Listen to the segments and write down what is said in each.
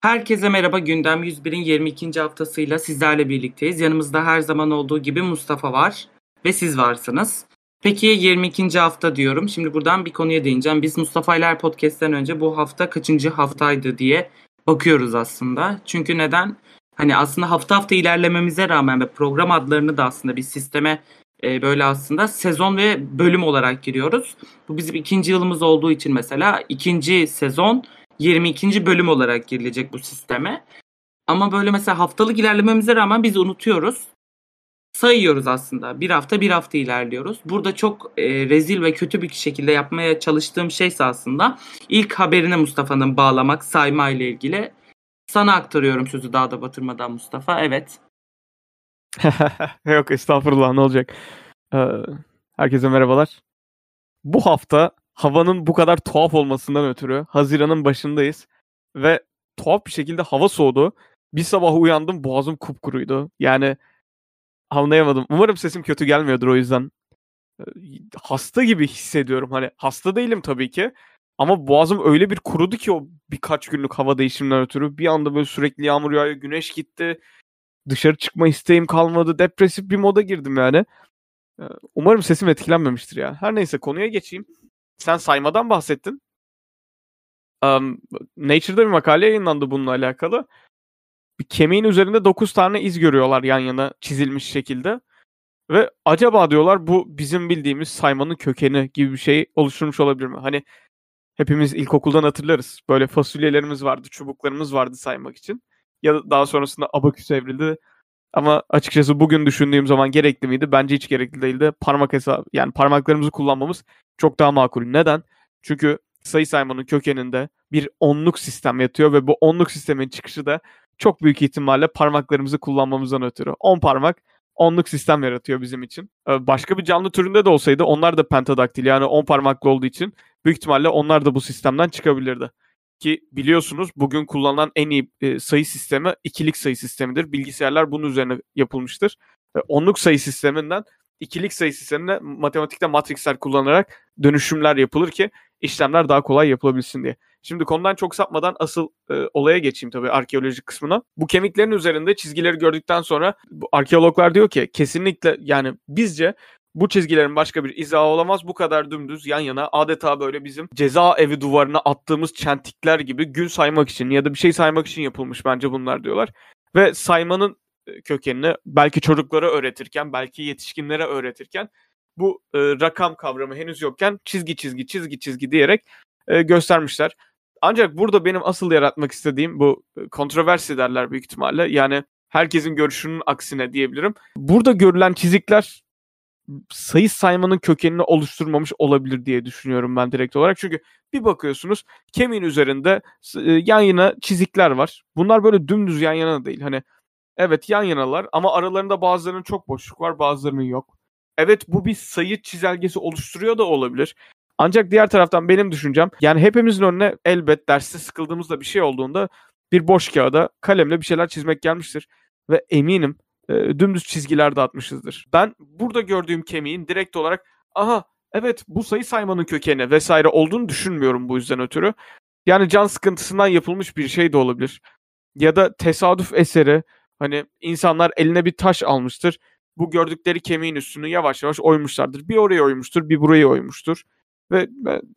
Herkese merhaba. Gündem 101'in 22. haftasıyla sizlerle birlikteyiz. Yanımızda her zaman olduğu gibi Mustafa var ve siz varsınız. Peki 22. hafta diyorum. Şimdi buradan bir konuya değineceğim. Biz Mustafa ile podcast'ten önce bu hafta kaçıncı haftaydı diye bakıyoruz aslında. Çünkü neden? Hani aslında hafta hafta ilerlememize rağmen ve program adlarını da aslında bir sisteme e, böyle aslında sezon ve bölüm olarak giriyoruz. Bu bizim ikinci yılımız olduğu için mesela ikinci sezon 22. bölüm olarak girilecek bu sisteme. Ama böyle mesela haftalık ilerlememize rağmen biz unutuyoruz. Sayıyoruz aslında. Bir hafta bir hafta ilerliyoruz. Burada çok e, rezil ve kötü bir şekilde yapmaya çalıştığım şeyse aslında ilk haberine Mustafa'nın bağlamak sayma ile ilgili. Sana aktarıyorum sözü daha da batırmadan Mustafa. Evet. Yok estağfurullah ne olacak. Ee, herkese merhabalar. Bu hafta havanın bu kadar tuhaf olmasından ötürü Haziran'ın başındayız ve tuhaf bir şekilde hava soğudu. Bir sabah uyandım boğazım kupkuruydu. Yani anlayamadım. Umarım sesim kötü gelmiyordur o yüzden. Ee, hasta gibi hissediyorum. Hani hasta değilim tabii ki. Ama boğazım öyle bir kurudu ki o birkaç günlük hava değişiminden ötürü. Bir anda böyle sürekli yağmur yağıyor, güneş gitti. Dışarı çıkma isteğim kalmadı. Depresif bir moda girdim yani. Ee, umarım sesim etkilenmemiştir ya. Her neyse konuya geçeyim sen saymadan bahsettin. Um, Nature'da bir makale yayınlandı bununla alakalı. Kemiğin üzerinde 9 tane iz görüyorlar yan yana çizilmiş şekilde. Ve acaba diyorlar bu bizim bildiğimiz saymanın kökeni gibi bir şey oluşturmuş olabilir mi? Hani hepimiz ilkokuldan hatırlarız. Böyle fasulyelerimiz vardı, çubuklarımız vardı saymak için. Ya da daha sonrasında abaküs evrildi. Ama açıkçası bugün düşündüğüm zaman gerekli miydi? Bence hiç gerekli değildi. Parmak hesabı yani parmaklarımızı kullanmamız çok daha makul. Neden? Çünkü sayı saymanın kökeninde bir onluk sistem yatıyor ve bu onluk sistemin çıkışı da çok büyük ihtimalle parmaklarımızı kullanmamızdan ötürü. 10 parmak onluk sistem yaratıyor bizim için. Ee, başka bir canlı türünde de olsaydı onlar da pentadaktil yani 10 parmaklı olduğu için büyük ihtimalle onlar da bu sistemden çıkabilirdi. Ki biliyorsunuz bugün kullanılan en iyi e, sayı sistemi ikilik sayı sistemidir. Bilgisayarlar bunun üzerine yapılmıştır. Onluk sayı sisteminden ikilik sayı sistemine matematikte matrixler kullanarak dönüşümler yapılır ki işlemler daha kolay yapılabilsin diye. Şimdi konudan çok sapmadan asıl e, olaya geçeyim tabii arkeolojik kısmına. Bu kemiklerin üzerinde çizgileri gördükten sonra bu arkeologlar diyor ki kesinlikle yani bizce bu çizgilerin başka bir izahı olamaz. Bu kadar dümdüz yan yana adeta böyle bizim ceza evi duvarına attığımız çentikler gibi gün saymak için ya da bir şey saymak için yapılmış bence bunlar diyorlar. Ve saymanın kökenini belki çocuklara öğretirken, belki yetişkinlere öğretirken bu e, rakam kavramı henüz yokken çizgi çizgi çizgi çizgi diyerek e, göstermişler. Ancak burada benim asıl yaratmak istediğim bu kontroversi derler büyük ihtimalle. Yani herkesin görüşünün aksine diyebilirim. Burada görülen çizikler sayı saymanın kökenini oluşturmamış olabilir diye düşünüyorum ben direkt olarak. Çünkü bir bakıyorsunuz kemiğin üzerinde yan yana çizikler var. Bunlar böyle dümdüz yan yana değil. Hani Evet yan yanalar ama aralarında bazılarının çok boşluk var bazılarının yok. Evet bu bir sayı çizelgesi oluşturuyor da olabilir. Ancak diğer taraftan benim düşüncem yani hepimizin önüne elbet derste sıkıldığımızda bir şey olduğunda bir boş kağıda kalemle bir şeyler çizmek gelmiştir. Ve eminim e, dümdüz çizgiler de atmışızdır. Ben burada gördüğüm kemiğin direkt olarak aha evet bu sayı saymanın kökeni vesaire olduğunu düşünmüyorum bu yüzden ötürü. Yani can sıkıntısından yapılmış bir şey de olabilir. Ya da tesadüf eseri Hani insanlar eline bir taş almıştır. Bu gördükleri kemiğin üstünü yavaş yavaş oymuşlardır. Bir oraya oymuştur, bir buraya oymuştur. Ve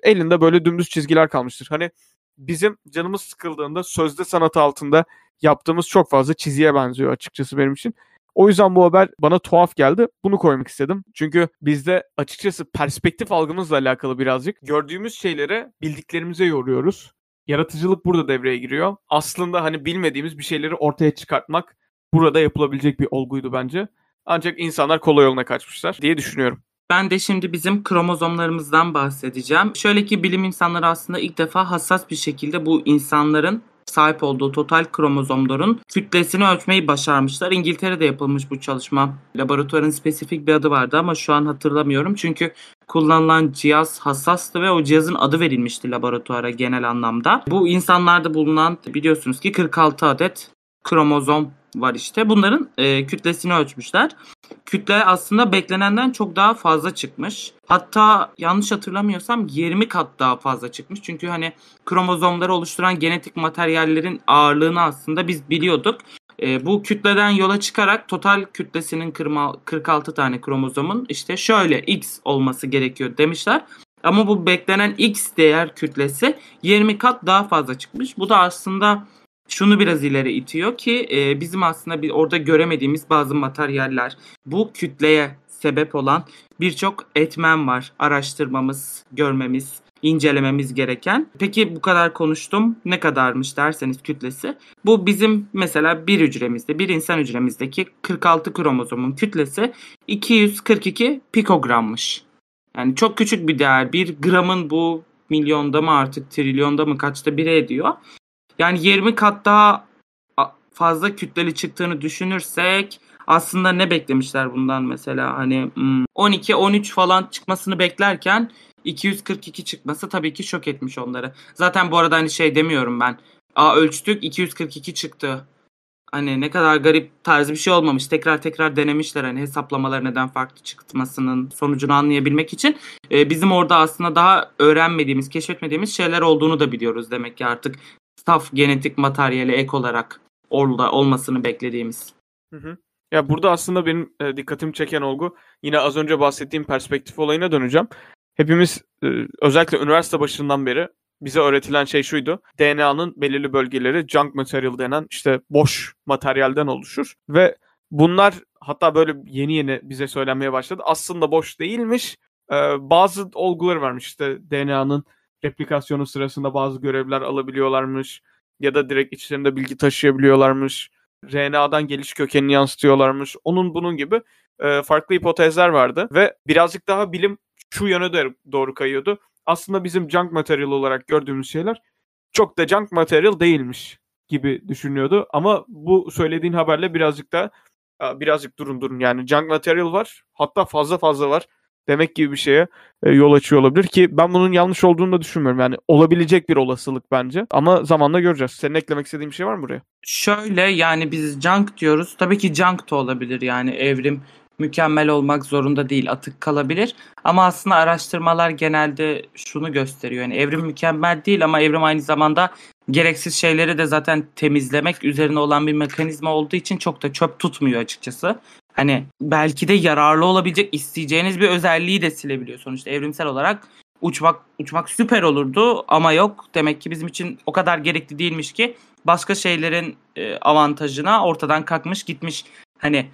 elinde böyle dümdüz çizgiler kalmıştır. Hani bizim canımız sıkıldığında sözde sanat altında yaptığımız çok fazla çiziye benziyor açıkçası benim için. O yüzden bu haber bana tuhaf geldi. Bunu koymak istedim. Çünkü bizde açıkçası perspektif algımızla alakalı birazcık gördüğümüz şeylere bildiklerimize yoruyoruz. Yaratıcılık burada devreye giriyor. Aslında hani bilmediğimiz bir şeyleri ortaya çıkartmak burada yapılabilecek bir olguydu bence. Ancak insanlar kolay yoluna kaçmışlar diye düşünüyorum. Ben de şimdi bizim kromozomlarımızdan bahsedeceğim. Şöyle ki bilim insanları aslında ilk defa hassas bir şekilde bu insanların sahip olduğu total kromozomların kütlesini ölçmeyi başarmışlar. İngiltere'de yapılmış bu çalışma. Laboratuvarın spesifik bir adı vardı ama şu an hatırlamıyorum. Çünkü kullanılan cihaz hassastı ve o cihazın adı verilmişti laboratuvara genel anlamda. Bu insanlarda bulunan biliyorsunuz ki 46 adet kromozom var işte. Bunların e, kütlesini ölçmüşler. Kütle aslında beklenenden çok daha fazla çıkmış. Hatta yanlış hatırlamıyorsam 20 kat daha fazla çıkmış. Çünkü hani kromozomları oluşturan genetik materyallerin ağırlığını aslında biz biliyorduk. E, bu kütleden yola çıkarak total kütlesinin 46 tane kromozomun işte şöyle X olması gerekiyor demişler. Ama bu beklenen X değer kütlesi 20 kat daha fazla çıkmış. Bu da aslında şunu biraz ileri itiyor ki e, bizim aslında bir orada göremediğimiz bazı materyaller bu kütleye sebep olan birçok etmen var. Araştırmamız, görmemiz, incelememiz gereken. Peki bu kadar konuştum. Ne kadarmış derseniz kütlesi. Bu bizim mesela bir hücremizde, bir insan hücremizdeki 46 kromozomun kütlesi 242 pikogrammış. Yani çok küçük bir değer. Bir gramın bu milyonda mı artık trilyonda mı kaçta biri ediyor. Yani 20 kat daha fazla kütleli çıktığını düşünürsek aslında ne beklemişler bundan mesela hani 12 hmm, 13 falan çıkmasını beklerken 242 çıkması tabii ki şok etmiş onları. Zaten bu arada hani şey demiyorum ben. Aa ölçtük 242 çıktı. Hani ne kadar garip tarzı bir şey olmamış. Tekrar tekrar denemişler hani hesaplamalar neden farklı çıkmasının sonucunu anlayabilmek için. Ee, bizim orada aslında daha öğrenmediğimiz, keşfetmediğimiz şeyler olduğunu da biliyoruz demek ki artık saf genetik materyali ek olarak orada olmasını beklediğimiz. Hı hı. Ya burada aslında benim e, dikkatimi çeken olgu yine az önce bahsettiğim perspektif olayına döneceğim. Hepimiz e, özellikle üniversite başından beri bize öğretilen şey şuydu. DNA'nın belirli bölgeleri junk material denen işte boş materyalden oluşur ve bunlar hatta böyle yeni yeni bize söylenmeye başladı. Aslında boş değilmiş. Ee, bazı olguları varmış işte DNA'nın replikasyonu sırasında bazı görevler alabiliyorlarmış ya da direkt içlerinde bilgi taşıyabiliyorlarmış. RNA'dan geliş kökenini yansıtıyorlarmış. Onun bunun gibi e, farklı hipotezler vardı ve birazcık daha bilim şu yöne doğru kayıyordu. Aslında bizim junk material olarak gördüğümüz şeyler çok da junk material değilmiş gibi düşünüyordu. Ama bu söylediğin haberle birazcık da birazcık durun durun yani junk material var. Hatta fazla fazla var demek gibi bir şeye e, yol açıyor olabilir ki ben bunun yanlış olduğunu da düşünmüyorum. Yani olabilecek bir olasılık bence ama zamanla göreceğiz. Senin eklemek istediğin bir şey var mı buraya? Şöyle yani biz junk diyoruz. Tabii ki junk da olabilir yani evrim mükemmel olmak zorunda değil, atık kalabilir. Ama aslında araştırmalar genelde şunu gösteriyor. Yani evrim mükemmel değil ama evrim aynı zamanda gereksiz şeyleri de zaten temizlemek üzerine olan bir mekanizma olduğu için çok da çöp tutmuyor açıkçası. Hani belki de yararlı olabilecek isteyeceğiniz bir özelliği de silebiliyor sonuçta evrimsel olarak. Uçmak uçmak süper olurdu ama yok. Demek ki bizim için o kadar gerekli değilmiş ki başka şeylerin e, avantajına ortadan kalkmış gitmiş. Hani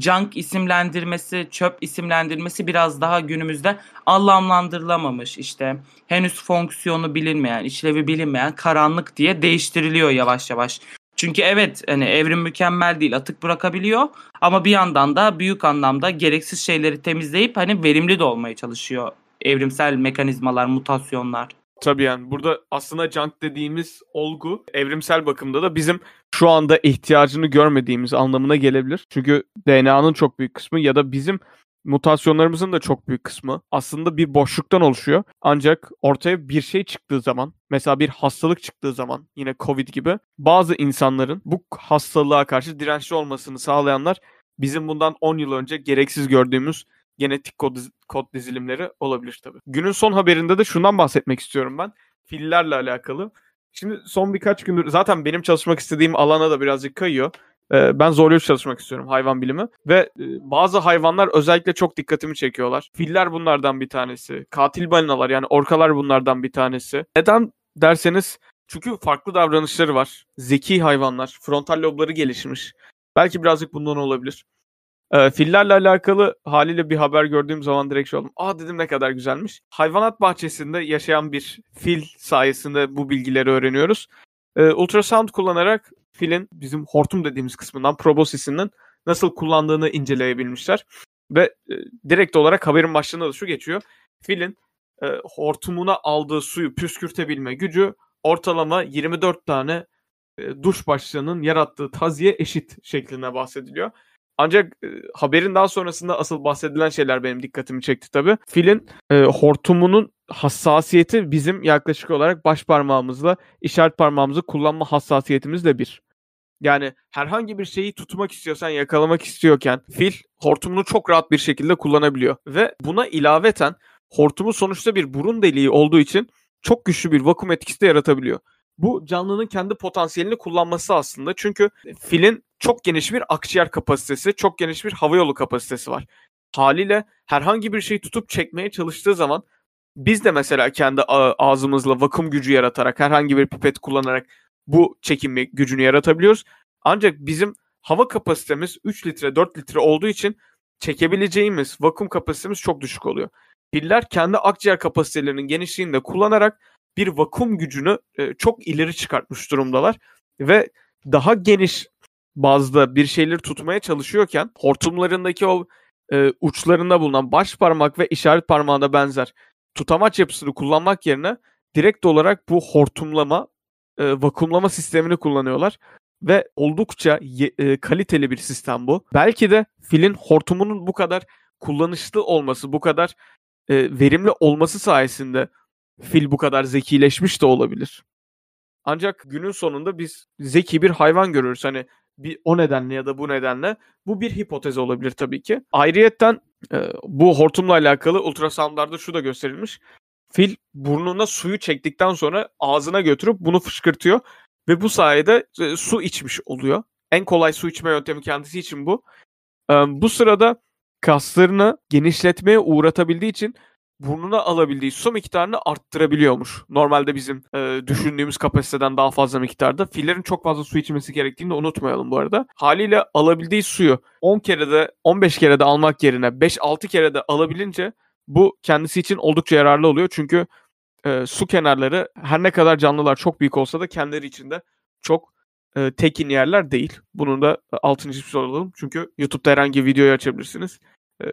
junk isimlendirmesi, çöp isimlendirmesi biraz daha günümüzde anlamlandırılamamış işte. Henüz fonksiyonu bilinmeyen, işlevi bilinmeyen karanlık diye değiştiriliyor yavaş yavaş. Çünkü evet hani evrim mükemmel değil atık bırakabiliyor ama bir yandan da büyük anlamda gereksiz şeyleri temizleyip hani verimli de olmaya çalışıyor evrimsel mekanizmalar, mutasyonlar. Tabii yani burada aslında junk dediğimiz olgu evrimsel bakımda da bizim şu anda ihtiyacını görmediğimiz anlamına gelebilir. Çünkü DNA'nın çok büyük kısmı ya da bizim mutasyonlarımızın da çok büyük kısmı aslında bir boşluktan oluşuyor. Ancak ortaya bir şey çıktığı zaman, mesela bir hastalık çıktığı zaman yine Covid gibi bazı insanların bu hastalığa karşı dirençli olmasını sağlayanlar bizim bundan 10 yıl önce gereksiz gördüğümüz genetik kod, kod dizilimleri olabilir tabii. Günün son haberinde de şundan bahsetmek istiyorum ben. Fillerle alakalı. Şimdi son birkaç gündür zaten benim çalışmak istediğim alana da birazcık kayıyor. Ee, ben zorluyor çalışmak istiyorum hayvan bilimi ve e, bazı hayvanlar özellikle çok dikkatimi çekiyorlar. Filler bunlardan bir tanesi. Katil balinalar yani orkalar bunlardan bir tanesi. Neden derseniz çünkü farklı davranışları var. Zeki hayvanlar, frontal lobları gelişmiş. Belki birazcık bundan olabilir. E, fillerle alakalı haliyle bir haber gördüğüm zaman direkt şey oldum. Aa dedim ne kadar güzelmiş. Hayvanat bahçesinde yaşayan bir fil sayesinde bu bilgileri öğreniyoruz. E, ultrasound kullanarak filin bizim hortum dediğimiz kısmından probosisinden nasıl kullandığını inceleyebilmişler. Ve e, direkt olarak haberin başlığında da şu geçiyor. Filin e, hortumuna aldığı suyu püskürtebilme gücü ortalama 24 tane e, duş başlığının yarattığı taziye eşit şeklinde bahsediliyor. Ancak e, haberin daha sonrasında asıl bahsedilen şeyler benim dikkatimi çekti tabii. Filin e, hortumunun hassasiyeti bizim yaklaşık olarak baş parmağımızla işaret parmağımızı kullanma hassasiyetimizle bir. Yani herhangi bir şeyi tutmak istiyorsan, yakalamak istiyorken fil hortumunu çok rahat bir şekilde kullanabiliyor. Ve buna ilaveten hortumu sonuçta bir burun deliği olduğu için çok güçlü bir vakum etkisi de yaratabiliyor. Bu canlının kendi potansiyelini kullanması aslında. Çünkü filin çok geniş bir akciğer kapasitesi, çok geniş bir havayolu kapasitesi var. Haliyle herhangi bir şeyi tutup çekmeye çalıştığı zaman biz de mesela kendi ağzımızla vakum gücü yaratarak herhangi bir pipet kullanarak bu çekim gücünü yaratabiliyoruz. Ancak bizim hava kapasitemiz 3 litre 4 litre olduğu için çekebileceğimiz vakum kapasitemiz çok düşük oluyor. Piller kendi akciğer kapasitelerinin genişliğini de kullanarak bir vakum gücünü e, çok ileri çıkartmış durumdalar ve daha geniş bazda bir şeyleri tutmaya çalışıyorken hortumlarındaki o e, uçlarında bulunan baş parmak ve işaret parmağına benzer tutamaç yapısını kullanmak yerine direkt olarak bu hortumlama, e, vakumlama sistemini kullanıyorlar ve oldukça e, kaliteli bir sistem bu. Belki de filin hortumunun bu kadar kullanışlı olması, bu kadar e, verimli olması sayesinde fil bu kadar zekileşmiş de olabilir. Ancak günün sonunda biz zeki bir hayvan görürüz. Hani bir o nedenle ya da bu nedenle bu bir hipotez olabilir tabii ki. Ayrıyetten e, bu hortumla alakalı ultrasoundlarda şu da gösterilmiş. Fil burnuna suyu çektikten sonra ağzına götürüp bunu fışkırtıyor ve bu sayede e, su içmiş oluyor. En kolay su içme yöntemi kendisi için bu. Bu sırada kaslarını genişletmeye uğratabildiği için burnuna alabildiği su miktarını arttırabiliyormuş. Normalde bizim e, düşündüğümüz kapasiteden daha fazla miktarda. Fillerin çok fazla su içmesi gerektiğini de unutmayalım bu arada. Haliyle alabildiği suyu 10 kere de 15 kere de almak yerine 5-6 kere de alabilince bu kendisi için oldukça yararlı oluyor. Çünkü e, su kenarları her ne kadar canlılar çok büyük olsa da kendileri içinde çok e, tekin yerler değil. Bunun da altını çizmiş olalım. Çünkü YouTube'da herhangi bir videoyu açabilirsiniz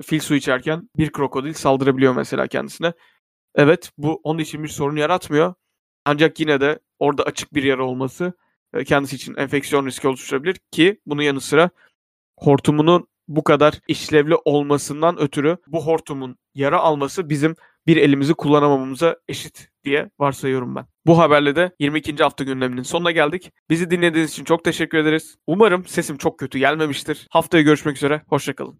fil su içerken bir krokodil saldırabiliyor mesela kendisine. Evet bu onun için bir sorun yaratmıyor. Ancak yine de orada açık bir yara olması kendisi için enfeksiyon riski oluşturabilir ki bunun yanı sıra hortumunun bu kadar işlevli olmasından ötürü bu hortumun yara alması bizim bir elimizi kullanamamamıza eşit diye varsayıyorum ben. Bu haberle de 22. hafta gündeminin sonuna geldik. Bizi dinlediğiniz için çok teşekkür ederiz. Umarım sesim çok kötü gelmemiştir. Haftaya görüşmek üzere. Hoşçakalın.